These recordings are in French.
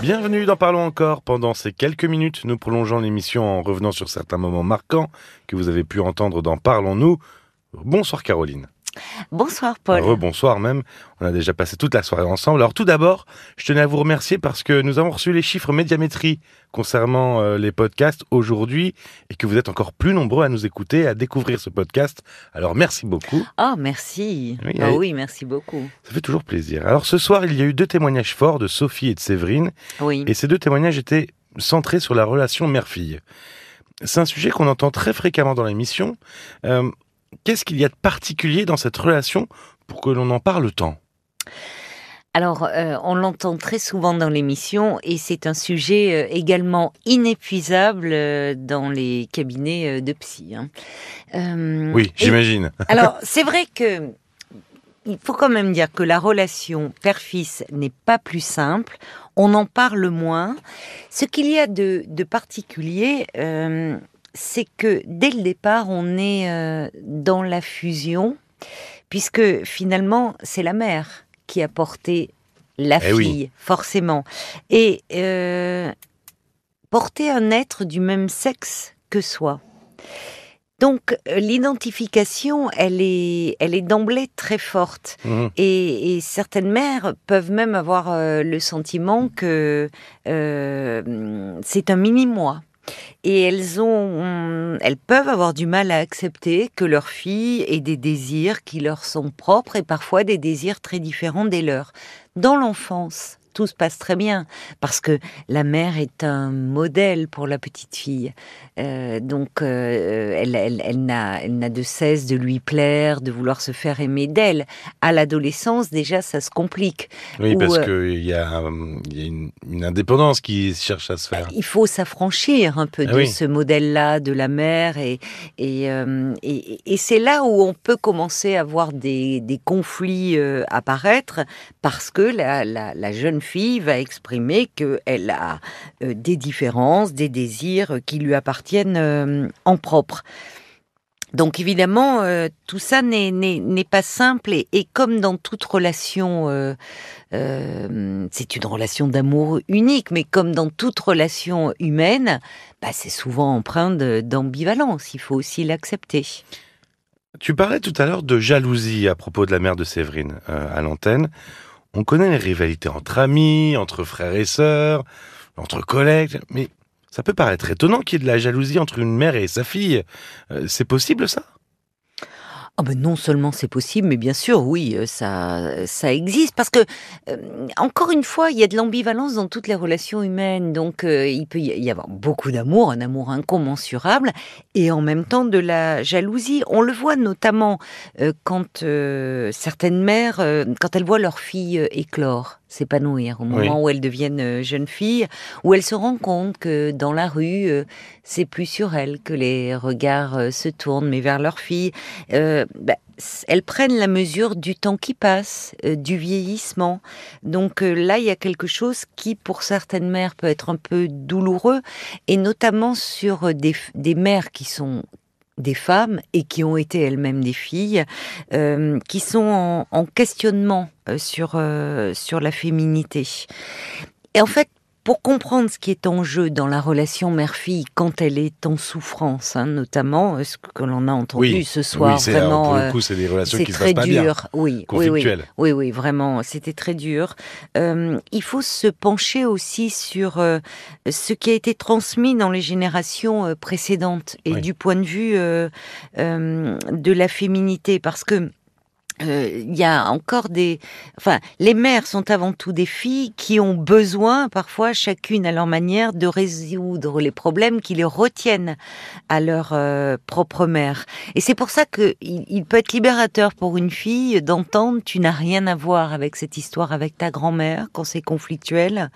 Bienvenue dans Parlons encore. Pendant ces quelques minutes, nous prolongeons l'émission en revenant sur certains moments marquants que vous avez pu entendre dans Parlons-nous. Bonsoir Caroline. Bonsoir Paul. Rebonsoir même. On a déjà passé toute la soirée ensemble. Alors tout d'abord, je tenais à vous remercier parce que nous avons reçu les chiffres médiamétrie concernant euh, les podcasts aujourd'hui et que vous êtes encore plus nombreux à nous écouter, à découvrir ce podcast. Alors merci beaucoup. Oh merci. Oui, ah oui merci beaucoup. Ça fait toujours plaisir. Alors ce soir, il y a eu deux témoignages forts de Sophie et de Séverine. Oui. Et ces deux témoignages étaient centrés sur la relation mère-fille. C'est un sujet qu'on entend très fréquemment dans l'émission. Euh, Qu'est-ce qu'il y a de particulier dans cette relation pour que l'on en parle tant? Alors, euh, on l'entend très souvent dans l'émission et c'est un sujet euh, également inépuisable euh, dans les cabinets de psy. Hein. oui, j'imagine. alors, c'est vrai que il faut quand même dire que la relation père-fils n'est pas plus simple. On en parle moins. Ce qu'il y a de, de particulier, c'est que dès le départ, on est euh, dans la fusion, puisque finalement, c'est la mère qui a porté la eh fille, forcément. Et euh, porter un être du même sexe que soi. Donc l'identification, elle est, elle est d'emblée très forte. Mmh. Et, certaines mères peuvent même avoir euh, le sentiment que c'est un mini-moi et elles ont, elles peuvent avoir du mal à accepter que leur fille ait des désirs qui leur sont propres et parfois des désirs très différents des leurs. Dans l'enfance, tout se passe très bien parce que la mère est un modèle pour la petite fille. Euh, donc, euh, elle, elle, elle n'a de cesse de lui plaire, de vouloir se faire aimer d'elle. À l'adolescence, déjà, ça se complique. Oui, parce euh, qu'il y a, y a une, indépendance qui cherche à se faire. Il faut s'affranchir un peu ah de ce modèle-là de la mère. Et, et, et, et c'est là où on peut commencer à voir des, des conflits apparaître parce que la, la, la jeune fille va exprimer qu'elle a euh, des différences, des désirs qui lui appartiennent euh, en propre. Donc évidemment, euh, tout ça n'est pas simple et, comme dans toute relation, c'est une relation d'amour unique, mais comme dans toute relation humaine, bah, c'est souvent empreint d'ambivalence. Il faut aussi l'accepter. Tu parlais tout à l'heure de jalousie à propos de la mère de Séverine à l'antenne. On connaît les rivalités entre amis, entre frères et sœurs, entre collègues, mais ça peut paraître étonnant qu'il y ait de la jalousie entre une mère et sa fille. Euh, c'est possible ça? Oh ben non seulement c'est possible, mais bien sûr, oui, euh, ça, ça existe. Parce que, euh, encore une fois, il y a de l'ambivalence dans toutes les relations humaines. Donc, euh, il peut y avoir beaucoup d'amour, un amour incommensurable, et en même temps de la jalousie. On le voit notamment quand certaines mères, quand elles voient leur fille éclore s'épanouir au moment où elles deviennent jeunes filles, où elles se rendent compte que dans la rue, c'est plus sur elles que les regards se tournent, mais vers leur fille. Bah, elles prennent la mesure du temps qui passe, euh, du vieillissement. Donc euh, là, il y a quelque chose qui, pour certaines mères, peut être un peu douloureux, et notamment sur des, des mères qui sont des femmes et qui ont été elles-mêmes des filles, euh, qui sont en, en questionnement sur, sur la féminité. Et en fait, pour comprendre ce qui est en jeu dans la relation mère-fille quand elle est en souffrance, hein, notamment euh, ce que l'on a entendu ce soir, oui, vraiment, pour le euh, coup, c'est des relations qui très se passent dur. Pas bien, oui, oui, oui, oui, oui, vraiment, c'était très dur. Euh, il faut se pencher aussi sur euh, ce qui a été transmis dans les générations précédentes et du point de vue de la féminité, parce que euh, il y a encore des, enfin, les mères sont avant tout des filles qui ont besoin, parfois chacune à leur manière, de résoudre les problèmes qui les retiennent à leur euh, propre mère. Et c'est pour ça que il, peut être libérateur pour une fille d'entendre tu n'as rien à voir avec cette histoire avec ta grand-mère quand c'est conflictuel,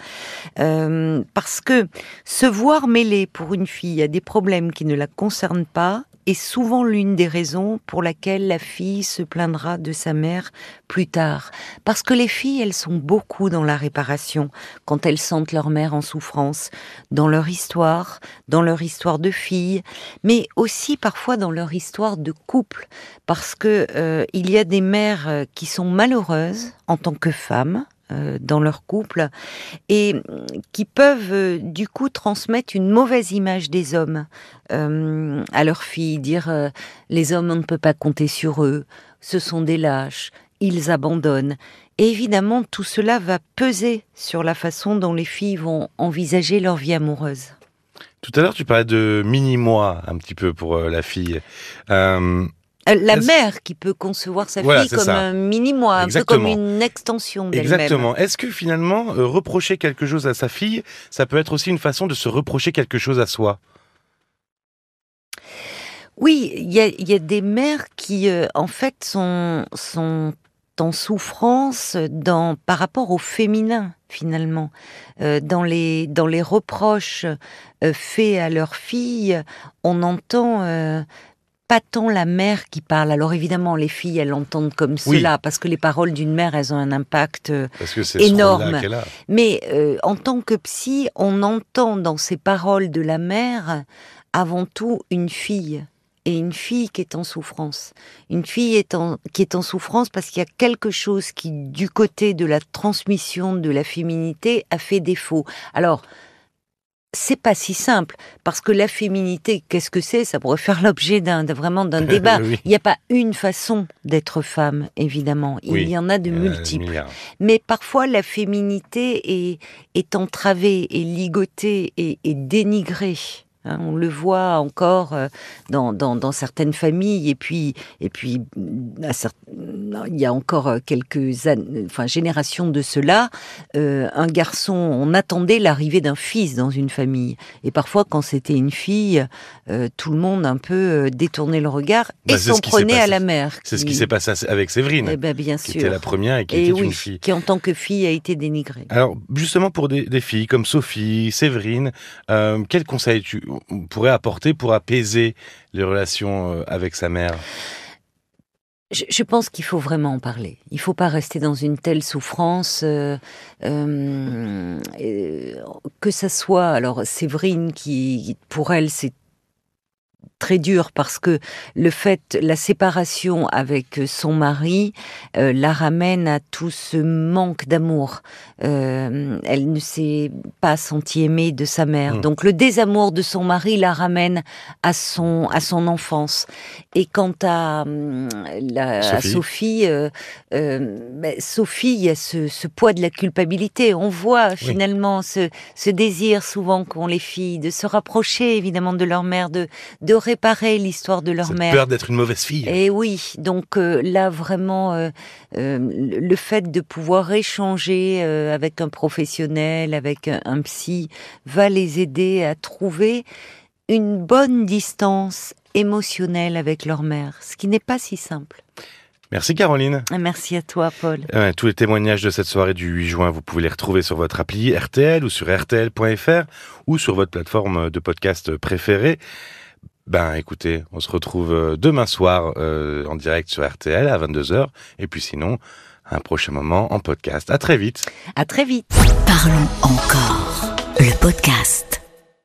euh, parce que se voir mêler pour une fille à des problèmes qui ne la concernent pas, est souvent l'une des raisons pour laquelle la fille se plaindra de sa mère plus tard. Parce que les filles, elles sont beaucoup dans la réparation quand elles sentent leur mère en souffrance, dans leur histoire, dans leur histoire de fille, mais aussi parfois dans leur histoire de couple, parce que euh, il y a des mères euh, qui sont malheureuses en tant que femmes, dans leur couple et qui peuvent euh, du coup transmettre une mauvaise image des hommes euh, à leurs filles, dire euh, les hommes on ne peut pas compter sur eux, ce sont des lâches, ils abandonnent. Et évidemment, tout cela va peser sur la façon dont les filles vont envisager leur vie amoureuse. Tout à l'heure, tu parlais de mini-moi un petit peu pour euh, la fille. Euh, Euh, La Est-ce- mère qui peut concevoir sa Voilà, fille comme ça. un mini-moi, un peu comme une extension d'elle-même. exactement. Est-ce que finalement, euh, reprocher quelque chose à sa fille, ça peut être aussi une façon de se reprocher quelque chose à soi? Oui, il y a, il y a des mères qui, euh, en fait, sont, sont en souffrance dans, par rapport au féminin, finalement. Euh, dans, les, dans les reproches euh, faits à leur fille, on entend euh, pas tant la mère qui parle. Alors évidemment, les filles, elles l'entendent comme Oui. cela, parce que les paroles d'une mère, elles ont un impact euh, Parce que c'est Énorme. ce a. mais euh, en tant que psy, on entend dans ces paroles de la mère avant tout une fille. Et une fille qui est en souffrance. Une fille est en- qui est en souffrance parce qu'il y a quelque chose qui, du côté de la transmission de la féminité, a fait défaut. Alors, c'est pas si simple parce que la féminité, qu'est-ce que c'est? Ça pourrait faire l'objet d'un vraiment d'un débat. Oui. Il n'y a pas une façon d'être femme, évidemment. Il Oui. y en a de Euh, multiples. Mais parfois, la féminité est, est entravée, est ligotée et est dénigrée. Hein, on le voit encore euh, dans, dans, dans certaines familles, et puis, et puis mm, à il y a encore euh, quelques années, enfin, générations de cela, euh, un garçon, on attendait l'arrivée d'un fils dans une famille. Et parfois, quand c'était une fille, euh, tout le monde un peu détournait le regard Bah, et ce s'en prenait à la mère. C'est ce qui s'est passé avec Séverine, Eh ben, bien qui était la première et qui et était oui, une fille. qui en tant que fille a été dénigrée. Alors, justement, pour des, des filles comme Sophie, Séverine, euh, quels conseils tu on pourrais apporter pour apaiser les relations euh, avec sa mère? Je, pense qu'il faut vraiment en parler. Il faut pas rester dans une telle souffrance. euh, euh, que ça soit, alors Séverine, qui pour elle c'est très dur parce que le fait, la séparation avec son mari euh, la ramène à tout ce manque d'amour. Euh, elle ne s'est pas sentie aimée de sa mère. Mm. Donc le désamour de son mari la ramène à son à son enfance. Et quant à, hum, la, à Sophie. Sophie, euh, euh, ben, Sophie, il y a ce, ce poids de la culpabilité. On voit finalement ce, ce désir souvent qu'ont les filles de se rapprocher évidemment de leur mère, de, de réparer l'histoire de leur Cette mère. peur d'être une mauvaise fille. Et oui, donc euh, là vraiment, euh, euh, le fait de pouvoir échanger avec un professionnel, avec un, un psy, va les aider à trouver une bonne distance émotionnelle avec leur mère, ce qui n'est pas si simple. Merci Caroline. Merci à toi, Paul. Euh, tous les témoignages de cette soirée du 8 juin, vous pouvez les retrouver sur votre appli RTL ou sur rtl.fr ou sur votre plateforme de podcast préférée. Ben écoutez, on se retrouve euh, demain soir euh, en direct sur RTL à 22h et puis sinon à un prochain moment en podcast. À très vite. À très vite. Parlons encore. Le podcast.